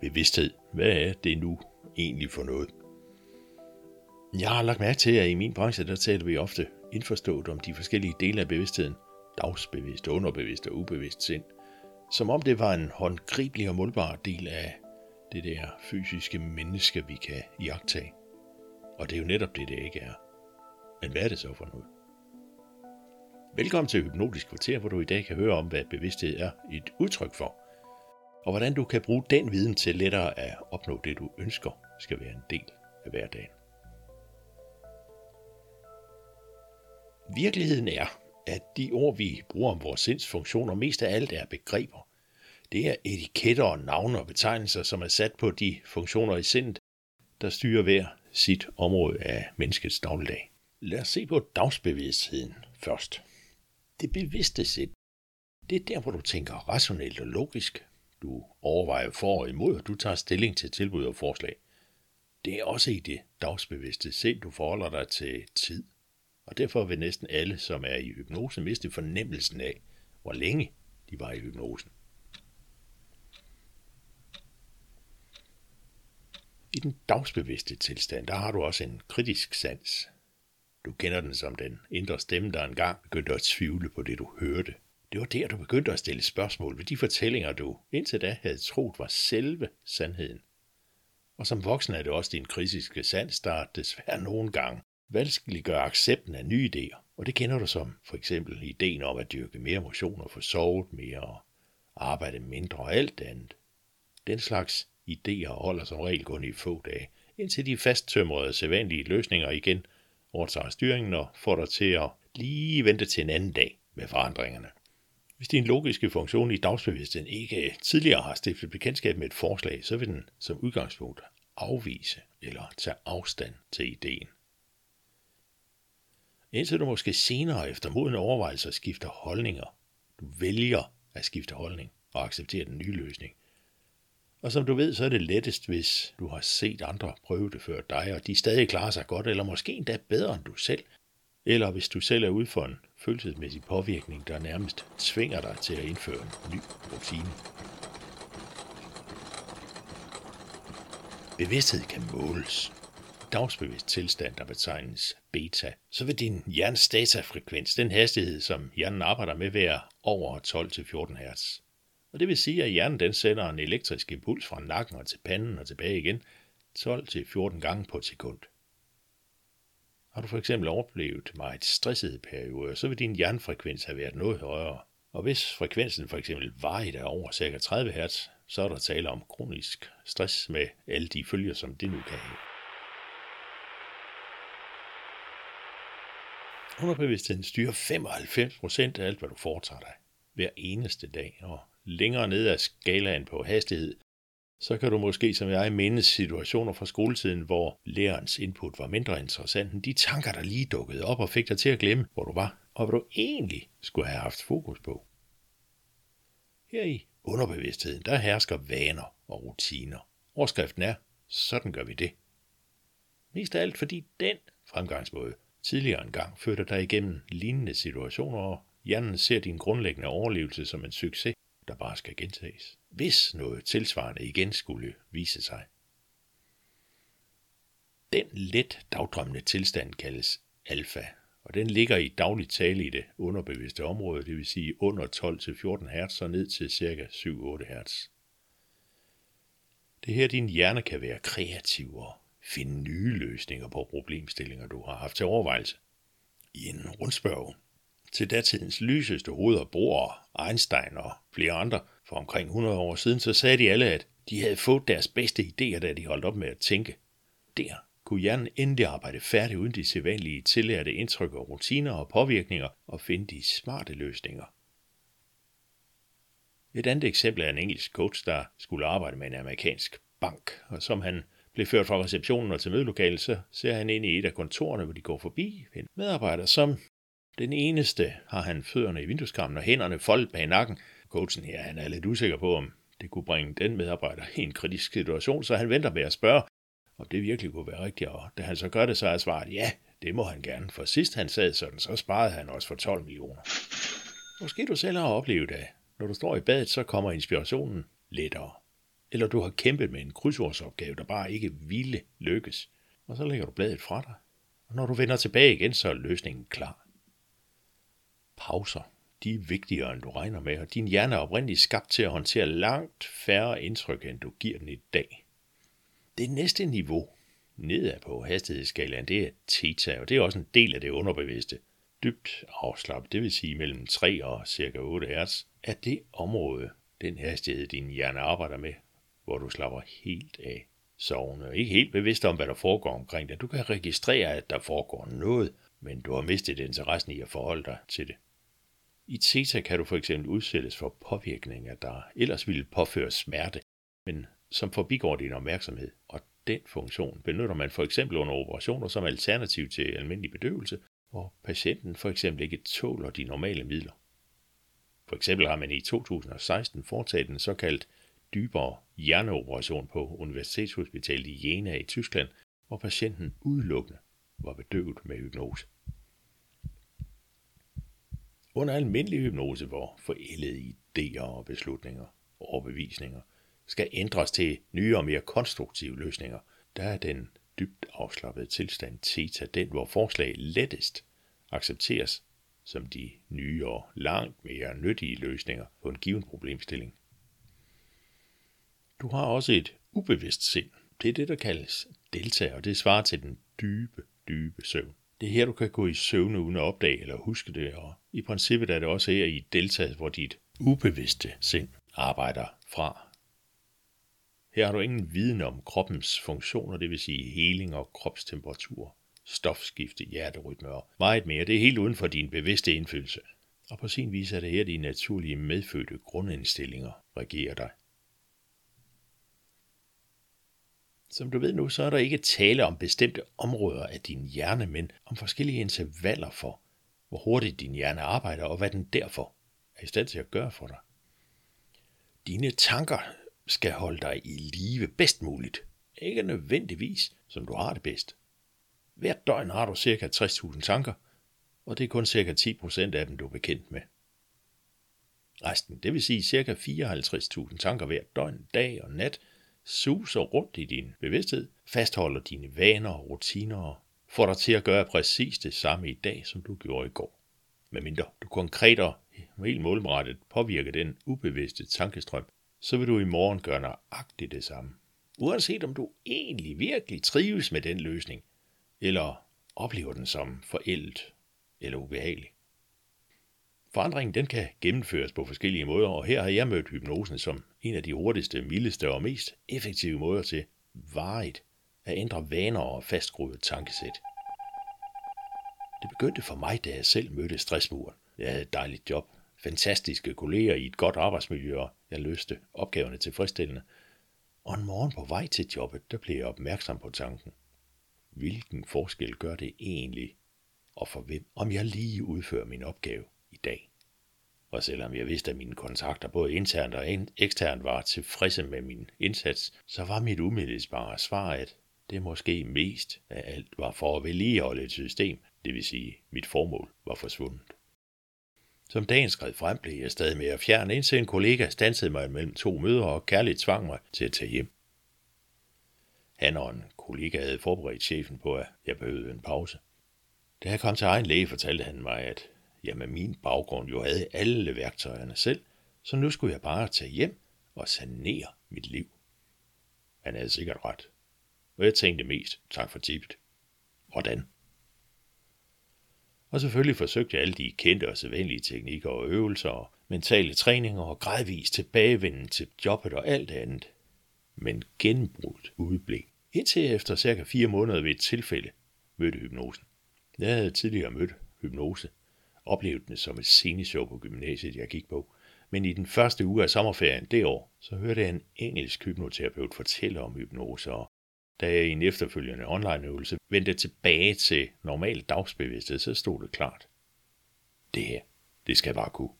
Bevidsthed. Hvad er det nu egentlig for noget? Jeg har lagt mærke til, at i min branche, der taler vi ofte indforstået om de forskellige dele af bevidstheden. Dagsbevidst, underbevidst og ubevidst sind. Som om det var en håndgribelig og målbar del af det der fysiske menneske, vi kan jagtage. Og det er jo netop det, det ikke er. Men hvad er det så for noget? Velkommen til Hypnotisk Kvarter, hvor du i dag kan høre om, hvad bevidsthed er et udtryk for, og hvordan du kan bruge den viden til lettere at opnå det, du ønsker skal være en del af hverdagen. Virkeligheden er, at de ord, vi bruger om vores sindsfunktioner, mest af alt er begreber. Det er etiketter og navne og betegnelser, som er sat på de funktioner i sindet, der styrer hver sit område af menneskets dagligdag. Lad os se på dagsbevidstheden først. Det bevidste sind, det er der, hvor du tænker rationelt og logisk. Du overvejer for og imod, og du tager stilling til tilbud og forslag. Det er også i det dagsbevidste sind, du forholder dig til tid. Og derfor vil næsten alle, som er i hypnose, miste fornemmelsen af, hvor længe de var i hypnosen. I den dagsbevidste tilstand, der har du også en kritisk sans. Du kender den som den indre stemme, der engang begyndte at tvivle på det, du hørte. Det var der, du begyndte at stille spørgsmål ved de fortællinger, du indtil da havde troet var selve sandheden. Og som voksen er det også din kritiske sans, der desværre nogle gange vanskeliggør accepten af nye idéer. Og det kender du som for eksempel ideen om at dyrke mere motion og få sovet mere og arbejde mindre og alt andet. Den slags idéer holder som regel kun i få dage, indtil de fasttømrede sædvanlige løsninger igen overtager styringen og får dig til at lige vente til en anden dag med forandringerne. Hvis din logiske funktion i dagsbevidstheden ikke tidligere har stiftet bekendtskab med et forslag, så vil den som udgangspunkt afvise eller tage afstand til ideen. Indtil du måske senere efter moden overvejelser skifter holdninger. Du vælger at skifte holdning og acceptere den nye løsning. Og som du ved, så er det lettest, hvis du har set andre prøve det før dig, og de stadig klarer sig godt, eller måske endda bedre end du selv. Eller hvis du selv er ude for en følelsesmæssig påvirkning, der nærmest tvinger dig til at indføre en ny rutine. Bevidsthed kan måles. Dagsbevidst tilstand, der betegnes beta, så vil din hjernes datafrekvens, den hastighed, som hjernen arbejder med, være over 12-14 Hz. Og det vil sige, at hjernen den sender en elektrisk impuls fra nakken og til panden og tilbage igen 12-14 gange på et sekund. Har du for eksempel oplevet meget stressede perioder, så vil din hjernefrekvens have været noget højere. Og hvis frekvensen for eksempel varigt er over ca. 30 Hz, så er der tale om kronisk stress med alle de følger, som det nu kan have. Underbevidstheden styrer 95% af alt, hvad du foretager dig hver eneste dag, og længere ned ad skalaen på hastighed, så kan du måske som jeg mindes situationer fra skoletiden, hvor lærerens input var mindre interessant end de tanker, der lige dukkede op og fik dig til at glemme, hvor du var, og hvad du egentlig skulle have haft fokus på. Her i underbevidstheden, der hersker vaner og rutiner. Overskriften er, sådan gør vi det. Mest af alt fordi den fremgangsmåde tidligere engang førte dig igennem lignende situationer, og hjernen ser din grundlæggende overlevelse som en succes, der bare skal gentages, hvis noget tilsvarende igen skulle vise sig. Den let dagdrømmende tilstand kaldes alfa, og den ligger i dagligt tale i det underbevidste område, det vil sige under 12-14 Hz og ned til ca. 7-8 Hz. Det her din hjerne kan være kreativ og finde nye løsninger på problemstillinger, du har haft til overvejelse. I en rundspørg til datidens lyseste hoveder, Bohr, Einstein og flere andre for omkring 100 år siden, så sagde de alle, at de havde fået deres bedste idéer, da de holdt op med at tænke. Der kunne hjernen endelig arbejde færdig uden de sædvanlige tillærte indtryk og rutiner og påvirkninger og finde de smarte løsninger. Et andet eksempel er en engelsk coach, der skulle arbejde med en amerikansk bank, og som han blev ført fra receptionen og til mødelokalet, så ser han ind i et af kontorerne, hvor de går forbi en medarbejder, som den eneste har han fødderne i vindueskarmen og hænderne foldet bag nakken. Coachen her han er lidt usikker på, om det kunne bringe den medarbejder i en kritisk situation, så han venter med at spørge, om det virkelig kunne være rigtigt. Og da han så gør det, så er svaret, ja, det må han gerne. For sidst han sad sådan, så sparede han også for 12 millioner. Måske du selv har oplevet, det. når du står i badet, så kommer inspirationen lettere. eller du har kæmpet med en krydsordsopgave, der bare ikke ville lykkes, og så lægger du bladet fra dig. Og når du vender tilbage igen, så er løsningen klar. Pauser, de er vigtigere, end du regner med, og din hjerne er oprindeligt skabt til at håndtere langt færre indtryk, end du giver den i dag. Det næste niveau, nedad på hastighedsskalaen, det er theta, og det er også en del af det underbevidste. Dybt afslappet, det vil sige mellem 3 og ca. 8 hertz, er det område, den hastighed, din hjerne arbejder med, hvor du slapper helt af sovende, og ikke helt bevidst om, hvad der foregår omkring dig. Du kan registrere, at der foregår noget, men du har mistet interessen i at forholde dig til det. I CETA kan du for eksempel udsættes for påvirkninger, der ellers ville påføre smerte, men som forbigår din opmærksomhed, og den funktion benytter man for eksempel under operationer som alternativ til almindelig bedøvelse, hvor patienten for eksempel ikke tåler de normale midler. For eksempel har man i 2016 foretaget en såkaldt dybere hjerneoperation på Universitetshospitalet i Jena i Tyskland, hvor patienten udelukkende var bedøvet med hypnose. Under almindelig hypnose, hvor forældede idéer og beslutninger og overbevisninger skal ændres til nye og mere konstruktive løsninger, der er den dybt afslappede tilstand theta den, hvor forslag lettest accepteres som de nye og langt mere nyttige løsninger på en given problemstilling. Du har også et ubevidst sind. Det er det, der kaldes delta, og det svarer til den dybe, dybe søvn. Det er her, du kan gå i søvn uden at opdage eller huske det, og i princippet er det også her i deltaget, hvor dit ubevidste sind arbejder fra. Her har du ingen viden om kroppens funktioner, det vil sige heling og kropstemperatur, stofskifte, hjerterytme og meget mere. Det er helt uden for din bevidste indflydelse. Og på sin vis er det her, dine naturlige medfødte grundindstillinger regerer dig. Som du ved nu, så er der ikke tale om bestemte områder af din hjerne, men om forskellige intervaller for, hvor hurtigt din hjerne arbejder, og hvad den derfor er i stand til at gøre for dig. Dine tanker skal holde dig i live bedst muligt. Ikke nødvendigvis, som du har det bedst. Hvert døgn har du ca. 60.000 tanker, og det er kun ca. 10% af dem, du er bekendt med. Resten, det vil sige ca. 54.000 tanker hvert døgn, dag og nat, suser rundt i din bevidsthed, fastholder dine vaner og rutiner og får dig til at gøre præcis det samme i dag, som du gjorde i går. Medmindre du konkret og helt målrettet påvirker den ubevidste tankestrøm, så vil du i morgen gøre nøjagtigt det samme. Uanset om du egentlig virkelig trives med den løsning, eller oplever den som forældet eller ubehagelig. Forandringen den kan gennemføres på forskellige måder, og her har jeg mødt hypnosen som en af de hurtigste, mildeste og mest effektive måder til varigt at ændre vaner og fastgroede tankesæt. Det begyndte for mig, da jeg selv mødte stressmuren. Jeg havde et dejligt job, fantastiske kolleger i et godt arbejdsmiljø, og jeg løste opgaverne tilfredsstillende. Og en morgen på vej til jobbet, der blev jeg opmærksom på tanken. Hvilken forskel gør det egentlig, og for hvem, om jeg lige udfører min opgave i dag? Og selvom jeg vidste, at mine kontakter både internt og eksternt var tilfredse med min indsats, så var mit umiddelbare svar, at det måske mest af alt var for at vedligeholde et system, det vil sige, mit formål var forsvundet. Som dagen skred frem, blev jeg stadig mere fjern, indtil en kollega stansede mig mellem to møder og kærligt tvang mig til at tage hjem. Han og en kollega havde forberedt chefen på, at jeg behøvede en pause. Da jeg kom til egen læge, fortalte han mig, at jeg med min baggrund jo havde alle værktøjerne selv, så nu skulle jeg bare tage hjem og sanere mit liv. Han havde sikkert ret. Og jeg tænkte mest, tak for tippet. Hvordan? Og selvfølgelig forsøgte jeg alle de kendte og sædvanlige teknikker og øvelser og mentale træninger og gradvist tilbagevenden til jobbet og alt andet. Men genbrudt udblik. Indtil efter cirka fire måneder ved et tilfælde mødte hypnosen. Jeg havde tidligere mødt hypnose, oplevede det som et sceneshow på gymnasiet, jeg gik på. Men i den første uge af sommerferien det år, så hørte jeg en engelsk hypnoterapeut fortælle om hypnose, og da jeg i en efterfølgende online-øvelse vendte tilbage til normal dagsbevidsthed, så stod det klart. Det her, det skal jeg bare kunne.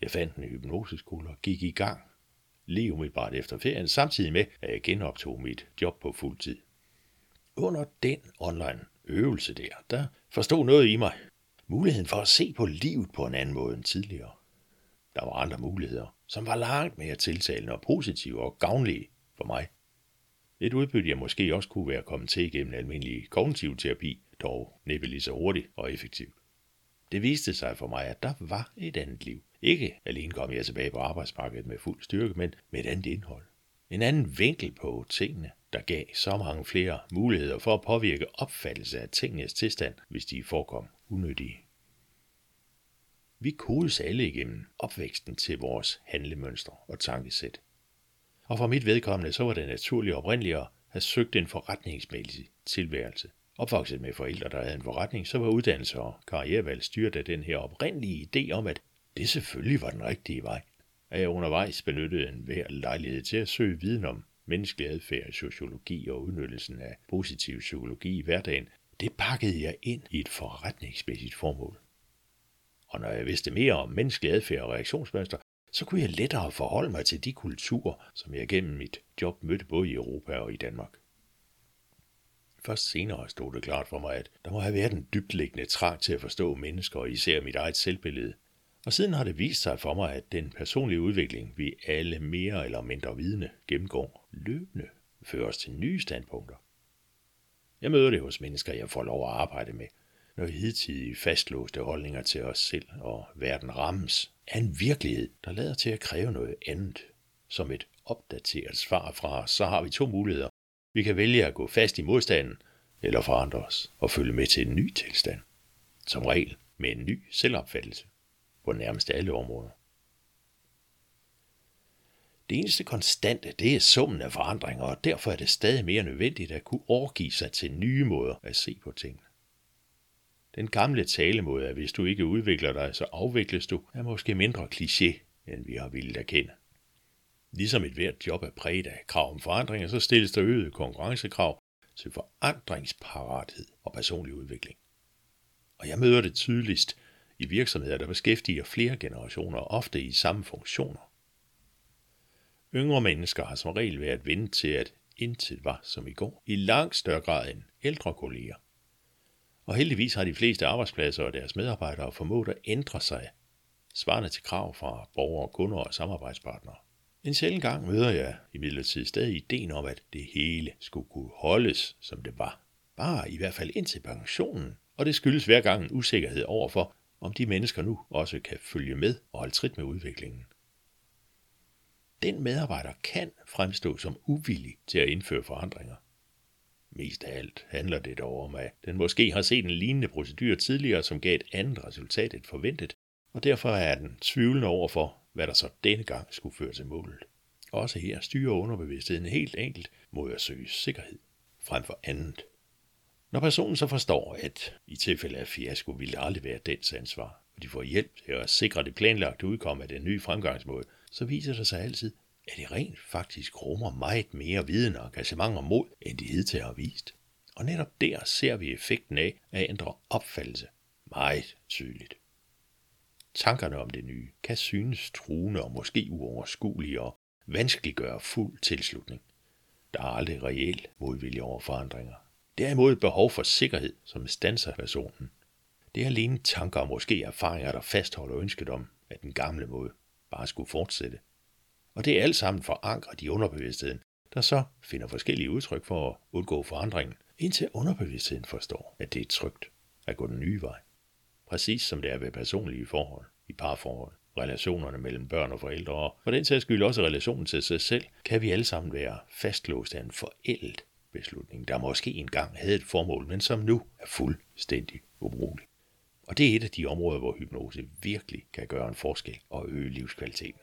Jeg fandt en hypnoseskole og gik i gang lige umiddelbart efter ferien, samtidig med, at jeg genoptog mit job på fuld tid. Under den online øvelse der, der forstod noget i mig. Muligheden for at se på livet på en anden måde end tidligere. Der var andre muligheder. som var langt mere tiltalende og positive og gavnlige for mig. Et udbytte, jeg måske også kunne være kommet til igennem almindelig kognitiv terapi, dog næppe lige så hurtigt og effektivt. Det viste sig for mig, at der var et andet liv. Ikke alene kom jeg tilbage på arbejdsmarkedet med fuld styrke, men med et andet indhold. En anden vinkel på tingene, der gav så mange flere muligheder for at påvirke opfattelse af tingenes tilstand, hvis de forekom unødige. Vi kodes alle igennem opvæksten til vores handlemønstre og tankesæt. Og for mit vedkommende så var det naturligt oprindeligt at have søgt en forretningsmæssig tilværelse. Opvokset med forældre, der havde en forretning, så var uddannelse og karrierevalg styret af den her oprindelige idé om, at det selvfølgelig var den rigtige vej. At jeg undervejs benyttede en hver lejlighed til at søge viden om menneskelig adfærd, sociologi og udnyttelsen af positiv psykologi i hverdagen, det pakkede jeg ind i et forretningsmæssigt formål. Og når jeg vidste mere om menneskelig adfærd og reaktionsmønster, så kunne jeg lettere forholde mig til de kulturer, som jeg gennem mit job mødte både i Europa og i Danmark. Først senere stod det klart for mig, at der må have været en dybtliggende trang til at forstå mennesker og især mit eget selvbillede. Og siden har det vist sig for mig, at den personlige udvikling, vi alle mere eller mindre vidne gennemgår løbende, fører os til nye standpunkter. Jeg møder det hos mennesker, jeg får lov at arbejde med, når hidtidige fastlåste holdninger til os selv og verden rammes af en virkelighed, der lader til at kræve noget andet. Som et opdateret svar fra os, så har vi to muligheder. Vi kan vælge at gå fast i modstanden, eller forandre os og følge med til en ny tilstand. Som regel med en ny selvopfattelse på nærmest alle områder. Det eneste konstante, det er summen af forandringer, og derfor er det stadig mere nødvendigt at kunne overgive sig til nye måder at se på tingene. Den gamle talemåde, at hvis du ikke udvikler dig, så afvikles du, er måske mindre kliché, end vi har ville erkende. Ligesom et hvert job er præget af krav om forandringer, så stilles der øget konkurrencekrav til forandringsparathed og personlig udvikling. Og jeg møder det tydeligst i virksomheder, der beskæftiger flere generationer, ofte i samme funktioner. Yngre mennesker har som regel været vendt til, at intet var som i går, i langt større grad end ældre kolleger. Og heldigvis har de fleste arbejdspladser og deres medarbejdere formået at ændre sig, svarende til krav fra borgere, kunder og samarbejdspartnere. En sjældent gang møder jeg imidlertid stadig ideen om, at det hele skulle kunne holdes, som det var. Bare i hvert fald indtil pensionen. Og det skyldes hver gang en usikkerhed overfor, om de mennesker nu også kan følge med og holde trit med udviklingen. Den medarbejder kan fremstå som uvillig til at indføre forandringer. Mest af alt handler det dog om, at den måske har set en lignende procedure tidligere, som gav et andet resultat end forventet, og derfor er den tvivlende over for, hvad der så denne gang skulle føre til målet. Også her styrer underbevidstheden helt enkelt mod at søge sikkerhed frem for andet. Når personen så forstår, at i tilfælde af fiasko vil det aldrig være dens ansvar, og de får hjælp til at sikre det planlagte udkom af den nye fremgangsmåde, så viser det sig altid, at det rent faktisk rummer meget mere viden og engagement og mod, end de hidtil har vist. Og netop der ser vi effekten af at ændre opfattelse meget tydeligt. Tankerne om det nye kan synes truende og måske uoverskuelige og vanskeliggøre fuld tilslutning. Der er aldrig reel modvilje over forandringer. Derimod et behov for sikkerhed, som stanser personen. Det er alene tanker og måske erfaringer, der fastholder ønsket om, at den gamle måde bare skulle fortsætte. Og det er alt sammen forankret i underbevidstheden, der så finder forskellige udtryk for at undgå forandringen, indtil underbevidstheden forstår, at det er trygt at gå den nye vej. Præcis som det er ved personlige forhold, i parforhold, relationerne mellem børn og forældre, og for den sags skyld også relationen til sig selv, kan vi alle sammen være fastlåst af en forældet beslutning, der måske engang havde et formål, men som nu er fuldstændig ubrugelig. Og det er et af de områder, hvor hypnose virkelig kan gøre en forskel og øge livskvaliteten.